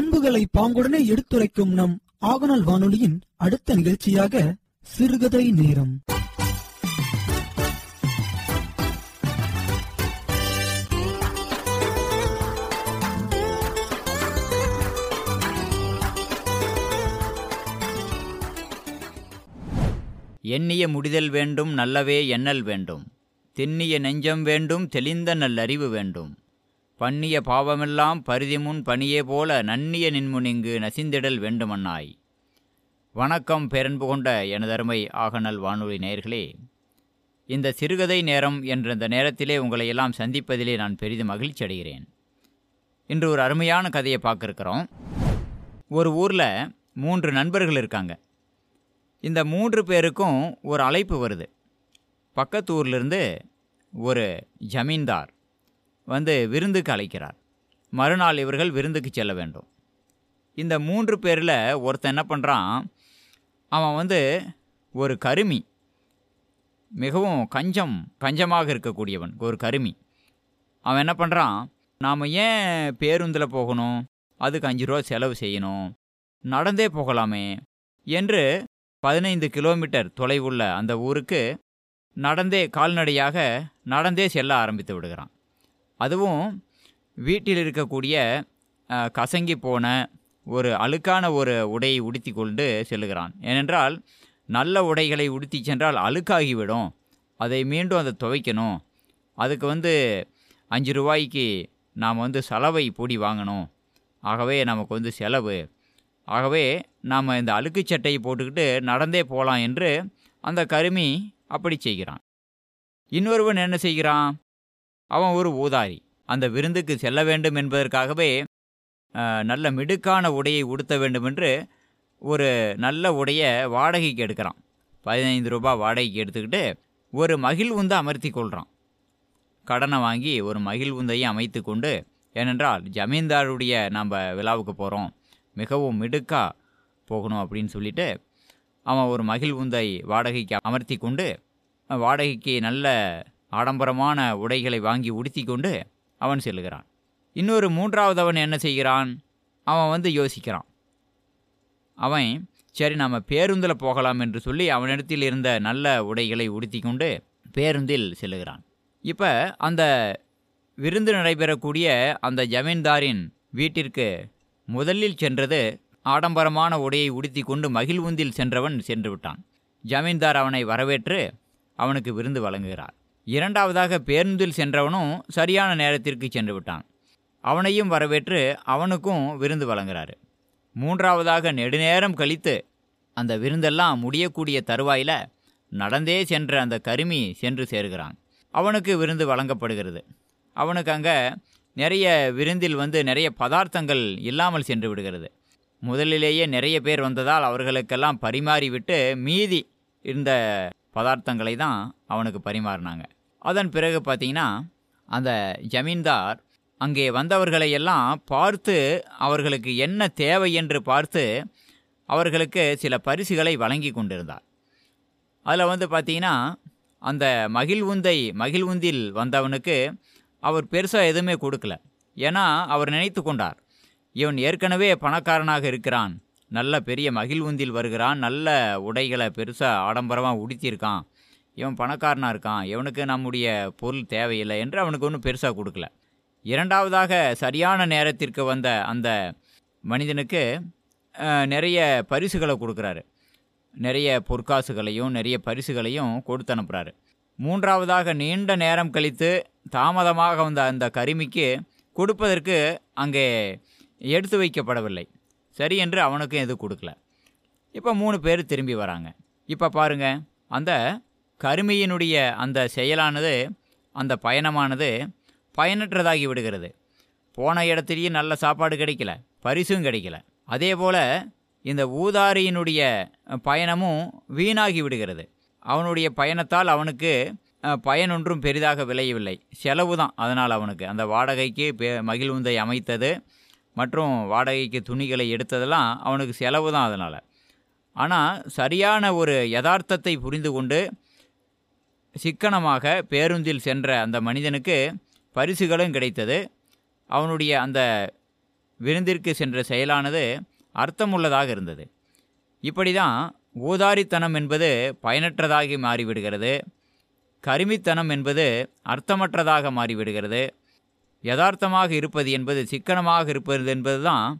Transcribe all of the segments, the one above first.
பண்புகளை பாங்குடனே எடுத்துரைக்கும் நம் ஆகநாள் வானொலியின் அடுத்த நிகழ்ச்சியாக சிறுகதை நேரம். எண்ணிய முடிதல் வேண்டும் நல்லவே எண்ணல் வேண்டும். திண்ணிய நெஞ்சம் வேண்டும் தெளிந்த நல்லறிவு வேண்டும். பண்ணிய பாவமெல்லாம் பரிதிமுன் பணியே போல நன்னிய நின்முனிங்கு நசிந்திடல் வேண்டுமன்னாய். வணக்கம் பேரன்பு கொண்ட எனதருமை ஆகநல் வானொலி நேயர்களே. இந்த சிறுகதை நேரம் என்ற இந்த நேரத்திலே உங்களை எல்லாம் சந்திப்பதிலே நான் பெரிதும் மகிழ்ச்சி அடைகிறேன். இன்று ஒரு அருமையான கதையை பார்க்கிருக்கிறோம். ஒரு ஊரில் மூன்று நண்பர்கள் இருக்காங்க. இந்த மூன்று பேருக்கும் ஒரு அழைப்பு வருது. பக்கத்து ஊர்லேருந்து ஒரு ஜமீன்தார். வந்து விருந்துக்கு அழைக்கிறார். மறுநாள் இவர்கள் விருந்துக்கு செல்ல வேண்டும். இந்த மூன்று பேரில் ஒருத்தன் என்ன பண்ணுறான் அவன் வந்து ஒரு கருமி. மிகவும் கஞ்சம் கஞ்சமாக இருக்கக்கூடியவன் ஒரு கருமி. அவன் என்ன பண்ணுறான் நாம் ஏன் பேருந்தில் போகணும்? அதுக்கு அஞ்சு ரூபா செலவு செய்யணும். நடந்தே போகலாமே என்று பதினைந்து கிலோமீட்டர் தொலைவுள்ள அந்த ஊருக்கு நடந்தே கால்நடையாக நடந்தே செல்ல ஆரம்பித்து விடுகிறான். அதுவும் வீட்டில் இருக்கக்கூடிய கசங்கி போன ஒரு அழுக்கான ஒரு உடையை உடுத்தி கொண்டு செல்லுகிறான். ஏனென்றால் நல்ல உடைகளை உடுத்தி சென்றால் அழுக்காகிவிடும். அதை மீண்டும் அதை துவைக்கணும். அதுக்கு வந்து அஞ்சு ரூபாய்க்கு நாம் வந்து சலவை பொடி வாங்கணும். ஆகவே நமக்கு வந்து செலவு. ஆகவே நாம் இந்த அழுக்கு சட்டையை போட்டுக்கிட்டு நடந்தே போகலாம் என்று அந்த கருமி அப்படி செய்கிறான். இன்னொருவன் என்ன செய்கிறான்? அவன் ஒரு ஊதாரி. அந்த விருந்துக்கு செல்ல வேண்டும் என்பதற்காகவே நல்ல மிடுக்கான உடையை உடுத்த வேண்டும் என்று ஒரு நல்ல உடையை வாடகைக்கு எடுக்கிறான். பதினைந்து ரூபாய் வாடகைக்கு எடுத்துக்கிட்டு ஒரு மகிழ் உந்தை அமர்த்தி கொள்கிறான் கடனை வாங்கி ஒரு மகிழ் உந்தையும் அமைத்து கொண்டு ஏனென்றால் ஜமீன்தாருடைய நம்ம விழாவுக்கு போகிறோம் மிகவும் மிடுக்கா போகணும் அப்படின்னு சொல்லிட்டு அவன் ஒரு மகிழ் உந்தை வாடகைக்கு அமர்த்தி கொண்டு வாடகைக்கு நல்ல ஆடம்பரமான உடைகளை வாங்கி உடுத்தி கொண்டு அவன் செல்லுகிறான். இன்னொரு மூன்றாவது அவன் என்ன செய்கிறான்? அவன் வந்து யோசிக்கிறான். அவன் சரி நம்ம பேருந்தில் போகலாம் என்று சொல்லி அவனிடத்தில் இருந்த நல்ல உடைகளை உடுத்தி கொண்டு பேருந்தில் செல்லுகிறான். இப்போ அந்த விருந்து நடைபெறக்கூடிய அந்த ஜமீன்தாரின் வீட்டிற்கு முதலில் சென்றது ஆடம்பரமான உடையை உடுத்தி கொண்டு மகிழ்வுந்தில் சென்றவன் சென்று விட்டான். ஜமீன்தார் அவனை வரவேற்று அவனுக்கு விருந்து வழங்குகிறார். இரண்டாவதாக பேருந்தில் சென்றவனும் சரியான நேரத்திற்கு சென்று விட்டான் அவனையும் வரவேற்று அவனுக்கும் விருந்து வழங்குறாரு மூன்றாவதாக நெடுநேரம் கழித்து அந்த விருந்தெல்லாம் முடியக்கூடிய தருவாயில் நடந்தே சென்ற அந்த கருமி சென்று சேர்கிறான். அவனுக்கு விருந்து வழங்கப்படுகிறது. அவனுக்கு அங்கே நிறைய விருந்தில் வந்து நிறைய பதார்த்தங்கள் இல்லாமல் சென்று விடுகிறது. முதலிலேயே நிறைய பேர் வந்ததால் அவர்களுக்கெல்லாம் பரிமாறிவிட்டு மீதி இருந்த பதார்த்தங்களை தான் அவனுக்கு பரிமாறினாங்க. அதன் பிறகு பார்த்தீங்கன்னா அந்த ஜமீன்தார் அங்கே வந்தவர்களை எல்லாம் பார்த்து அவர்களுக்கு என்ன தேவை என்று பார்த்து அவர்களுக்கு சில பரிசுகளை வழங்கி கொண்டிருந்தார். அதில் வந்து பார்த்தீங்கன்னா அந்த மகிழ்வுந்தை மகிழ்வுந்தில் வந்தவனுக்கு அவர் பெருசாக எதுவுமே கொடுக்கல. ஏன்னா அவர் நினைத்து கொண்டார் இவன் ஏற்கனவே பணக்காரனாக இருக்கிறான். நல்ல பெரிய மகிழ்வுந்தில் வருகிறான். நல்ல உடைகளை பெருசாக ஆடம்பரமாக உடுத்தியிருக்கான். இவன் பணக்காரனாக இருக்கான். இவனுக்கு நம்முடைய பொருள் தேவையில்லை என்று அவனுக்கு ஒன்றும் பெருசாக கொடுக்கல. இரண்டாவதாக சரியான நேரத்திற்கு வந்த அந்த மனிதனுக்கு நிறைய பரிசுகளை கொடுக்குறாரு. நிறைய பொற்காசுகளையும் நிறைய பரிசுகளையும் கொடுத்து அனுப்புகிறாரு மூன்றாவதாக நீண்ட நேரம் கழித்து தாமதமாக வந்த அந்த கருமிக்கு கொடுப்பதற்கு அங்கே எடுத்து வைக்கப்படவில்லை. சரி என்று அவனுக்கும் எதுவும் கொடுக்கல. இப்போ மூணு பேர் திரும்பி வராங்க. இப்போ பாருங்க அந்த கருமியினுடைய அந்த செயலானது அந்த பயணமானது பயனற்றதாகி விடுகிறது. போன இடத்துலையும் நல்ல சாப்பாடு கிடைக்கல பரிசும் கிடைக்கல. அதே போல் இந்த ஊதாரியினுடைய பயணமும் வீணாகி விடுகிறது. அவனுடைய பயணத்தால் அவனுக்கு பயனொன்றும் பெரிதாக விளையவில்லை. செலவு தான் அதனால் அவனுக்கு. அந்த வாடகைக்கு மகிழ்வுந்தை அமைத்தது. மற்றும் வாடகைக்கு துணிகளை எடுத்ததெல்லாம் அவனுக்கு செலவு தான் அதனால். ஆனால் சரியான ஒரு யதார்த்தத்தை புரிந்து கொண்டு சிக்கனமாக பேருந்தில் சென்ற அந்த மனிதனுக்கு பரிசுகளும் கிடைத்தது. அவனுடைய அந்த விருந்திற்கு சென்ற செயலானது அர்த்தமுள்ளதாக இருந்தது. இப்படி தான் ஊதாரித்தனம் என்பது பயனற்றதாகி மாறிவிடுகிறது. கருமித்தனம் என்பது அர்த்தமற்றதாக மாறிவிடுகிறது. யதார்த்தமாக இருப்பது என்பது சிக்கனமாக இருப்பது என்பது தான்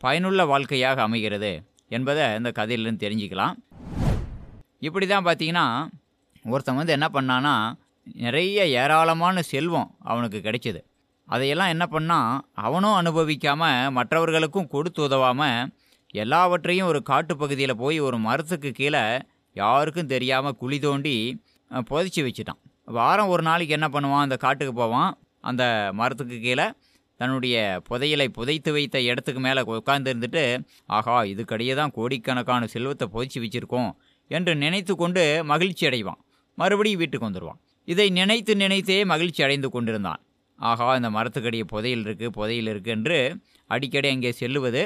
பயனுள்ள வாழ்க்கையாக அமைகிறது என்பதை இந்த கதையிலிருந்து தெரிஞ்சுக்கலாம். இப்படி தான் பார்த்தீங்கன்னா ஒருத்தன் வந்து என்ன பண்ணான்னா நிறைய ஏராளமான செல்வம் அவனுக்கு கிடைச்சிது. அதையெல்லாம் என்ன பண்ணான் அவனும் அனுபவிக்காமல் மற்றவர்களுக்கும் கொடுத்து உதவாமல் எல்லாவற்றையும் ஒரு காட்டுப்பகுதியில் போய் ஒரு மரத்துக்கு கீழே யாருக்கும் தெரியாமல் குழி தோண்டி புதைச்சி வச்சுட்டான். வாரம் ஒரு நாளைக்கு என்ன பண்ணுவான் அந்த காட்டுக்கு போவான். அந்த மரத்துக்கு கீழே தன்னுடைய புதையலை புதைத்து வைத்த இடத்துக்கு மேலே உட்கார்ந்து இருந்துட்டு ஆஹா இதுக்கடியே தான் கோடிக்கணக்கான செல்வத்தை புதைச்சி வச்சிருக்கோம் என்று நினைத்து கொண்டு மகிழ்ச்சி அடைவான். மறுபடியும் வீட்டுக்கு வந்துடுவான் இதை நினைத்து நினைத்தே மகிழ்ச்சி அடைந்து கொண்டிருந்தான். ஆஹா இந்த மரத்துக்கடியே புதையல் இருக்குது புதையல் இருக்குது என்று அடிக்கடி அங்கே செல்லுவது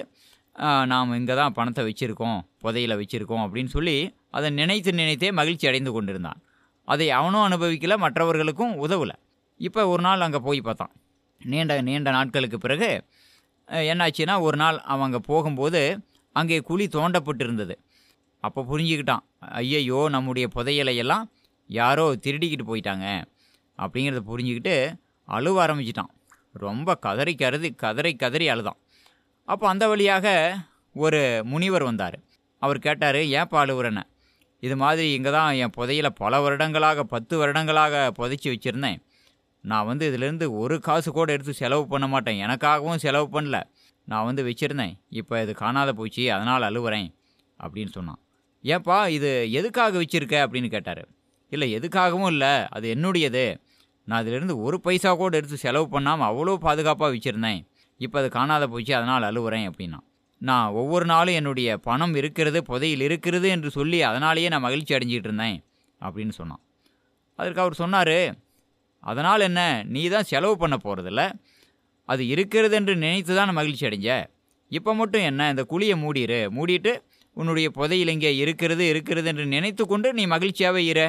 நாம் இங்கே தான் பணத்தை வச்சுருக்கோம் புதையில வச்சுருக்கோம் அப்படின்னு சொல்லி அதை நினைத்து நினைத்தே மகிழ்ச்சி அடைந்து கொண்டிருந்தான். அதை அவனும் அனுபவிக்கல மற்றவர்களுக்கும் உதவலை. இப்போ ஒரு நாள் அங்கே போய் பார்த்தான். நீண்ட நீண்ட நாட்களுக்கு பிறகு என்னாச்சுன்னா ஒரு நாள் அவன் அங்கே போகும்போது அங்கே குழி தோண்டப்பட்டு இருந்தது அப்போ புரிஞ்சுக்கிட்டான். ஐயையோ நம்முடைய புதையலையெல்லாம் யாரோ திருடிக்கிட்டு போயிட்டாங்க. அப்படிங்கிறத புரிஞ்சுக்கிட்டு அழுவ ஆரம்பிச்சிட்டான். ரொம்ப கதறி கருதி கதறி கதறி அழுதான். அப்போ அந்த வழியாக ஒரு முனிவர் வந்தார். அவர் கேட்டார் ஏன்ப்பா அழுவுறேன்னு? இது மாதிரி இங்கே தான் என் புதையில பல வருடங்களாக பத்து வருடங்களாக புதைச்சி வச்சுருந்தேன். நான் வந்து இதிலேருந்து ஒரு காசு கூட எடுத்து செலவு பண்ண மாட்டேன். எனக்காகவும் செலவு பண்ணல. நான் வந்து வச்சுருந்தேன். இப்போ இது காணாத போச்சு. அதனால் அழுவுறேன் அப்படின்னு சொன்னான். ஏப்பா இது எதுக்காக வச்சுருக்க? அப்படின்னு கேட்டார். இல்லை எதுக்காகவும் இல்லை. அது என்னுடையது. நான் இதிலேருந்து ஒரு பைசா கூட எடுத்து செலவு பண்ணாமல் அவ்வளோ பாதுகாப்பாக வச்சுருந்தேன். இப்போ அது காணாத போச்சு. அதனால் அழுவுறேன் அப்படின்னா. நான் ஒவ்வொரு நாளும் என்னுடைய பணம் இருக்கிறது புதையில் இருக்கிறது என்று சொல்லி அதனாலேயே நான் மகிழ்ச்சி அடைஞ்சிட்டு இருந்தேன் அப்படின்னு சொன்னான். அதற்கு அவர் சொன்னார் அதனால் என்ன நீ தான் செலவு பண்ண போகிறதில்ல அது இருக்கிறது என்று நினைத்து தான் மகிழ்ச்சி அடைஞ்ச. இப்போ மட்டும் என்ன இந்த குழியை மூடிடு மூடிட்டு உன்னுடைய புதையில் இங்கே இருக்கிறது இருக்கிறது என்று நினைத்து கொண்டு நீ மகிழ்ச்சியாகவே இரு.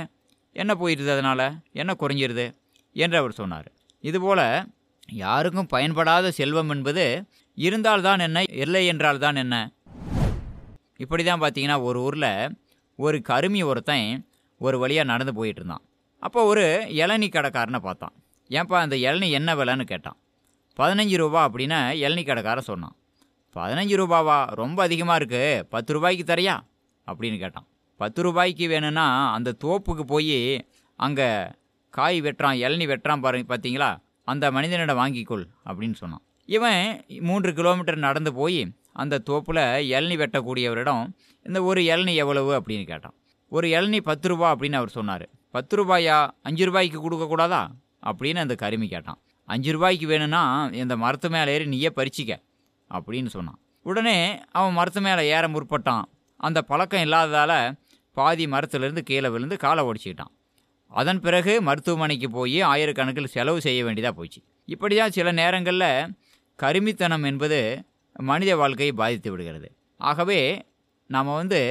என்ன போயிடுது அதனால்? என்ன குறைஞ்சிருது? என்று அவர் சொன்னார். இதுபோல் யாருக்கும் பயன்படாத செல்வம் என்பது இருந்தால்தான் என்ன இல்லை என்றால் தான் என்ன. இப்படி தான் பார்த்தீங்கன்னா ஒரு ஊரில் ஒரு கருமி ஒருத்தன் ஒரு வழியாக நடந்து போயிட்டு இருந்தான். அப்போ ஒரு இளநீ கடைக்காரனை பார்த்தான். ஏன்பா அந்த இளநீ என்ன விலைன்னு கேட்டான். பதினஞ்சு ரூபா அப்படின்னு இளநீ கடைக்காரன் சொன்னான். பதினஞ்சு ரூபாவா? ரொம்ப அதிகமாக இருக்குது பத்து ரூபாய்க்கு தரையா? அப்படின்னு கேட்டான். பத்து ரூபாய்க்கு வேணும்னா அந்த தோப்புக்கு போய் அங்கே காய் வெட்டுறான் இளநீ வெட்டுறான் பாருங்க பார்த்தீங்களா அந்த மனிதனிடம் வாங்கிக்கொள் அப்படின்னு சொன்னான். இவன் மூன்று கிலோமீட்டர் நடந்து போய் அந்த தோப்பில் இளநீ வெட்டக்கூடியவரிடம் இந்த ஒரு இளநி எவ்வளவு? அப்படின்னு கேட்டான். ஒரு இளநீ பத்து ரூபா அப்படின்னு அவர் சொன்னார். பத்து ரூபாயா? அஞ்சு ரூபாய்க்கு கொடுக்கக்கூடாதா? அப்படின்னு அந்த கருமி கேட்டான். அஞ்சு ரூபாய்க்கு வேணும்னா இந்த மரத்து மேலே ஏறி நீயே பறிச்சிக்க அப்படின்னு சொன்னான். உடனே அவன் மரத்து மேலே ஏற முற்பட்டான். அந்த பழக்கம் இல்லாததால் பாதி மரத்துலேருந்து கீழே விழுந்து காலை ஒடிச்சிக்கிட்டான் அதன் பிறகு மருத்துவமனைக்கு போய் ஆயிரக்கணக்கில் செலவு செய்ய வேண்டியதாக போச்சு. இப்படி தான் சில நேரங்களில் கருமித்தனம் என்பது மனித வாழ்க்கையை பாதித்து விடுகிறது. ஆகவே நாம் வந்து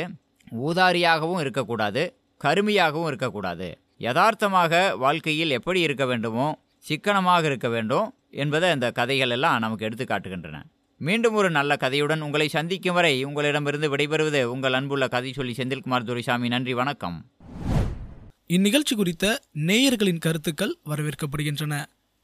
ஊதாரியாகவும் இருக்கக்கூடாது. கருமையாகவும் இருக்கக்கூடாது. யதார்த்தமாக வாழ்க்கையில் எப்படி இருக்க வேண்டுமோ சிக்கனமாக இருக்க வேண்டும் என்பதை இந்த கதைகள் எல்லாம் நமக்கு எடுத்து காட்டுகின்றன. மீண்டும் ஒரு நல்ல கதையுடன் உங்களை சந்திக்கும் வரை உங்களிடமிருந்து விடைபெறுவது உங்கள் அன்புள்ள கதை சொல்லி செந்தில்குமார் துரைசாமி. நன்றி வணக்கம். இந்நிகழ்ச்சி குறித்த நேயர்களின் கருத்துக்கள் வரவேற்கப்படுகின்றன.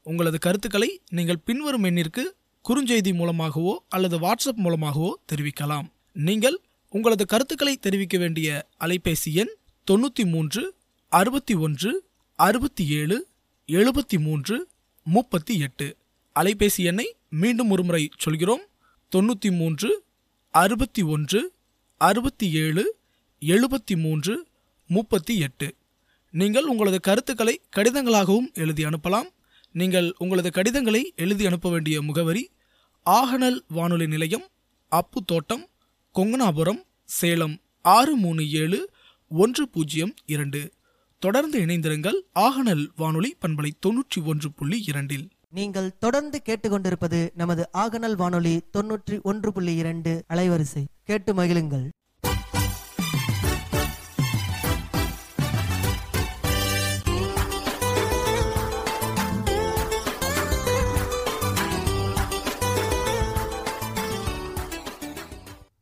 உங்களது கருத்துக்களை நீங்கள் பின்வரும் எண்ணிற்கு குறுஞ்செய்தி மூலமாகவோ அல்லது வாட்ஸ்அப் மூலமாகவோ தெரிவிக்கலாம். நீங்கள் உங்களது கருத்துக்களை தெரிவிக்க வேண்டிய அலைபேசி எண் தொண்ணூற்றி மூன்று அறுபத்தி ஒன்று அறுபத்தி ஏழு எழுபத்தி மூன்று முப்பத்தி எட்டு. அலைபேசி எண்ணை மீண்டும் ஒருமுறை சொல்கிறோம். தொண்ணூற்றி மூன்று அறுபத்தி ஒன்று அறுபத்தி ஏழு எழுபத்தி மூன்று முப்பத்தி எட்டு. நீங்கள் உங்களது கருத்துக்களை கடிதங்களாகவும் எழுதி அனுப்பலாம். நீங்கள் உங்களது கடிதங்களை எழுதி அனுப்ப வேண்டிய முகவரி ஆகனல் வானொலி நிலையம் அப்பு தோட்டம் கொங்கனாபுரம் சேலம் ஆறு மூணு ஏழு ஒன்று பூஜ்ஜியம் இரண்டு. தொடர்ந்து இணைந்திருங்கள் ஆகனல் வானொலி பண்பலை தொன்னூற்றி ஒன்று புள்ளி இரண்டில். நீங்கள் தொடர்ந்து கேட்டுக்கொண்டிருப்பது நமது ஆகனல் வானொலி தொன்னூற்றி ஒன்று புள்ளி இரண்டு அலைவரிசை. கேட்டு மகிழுங்கள்.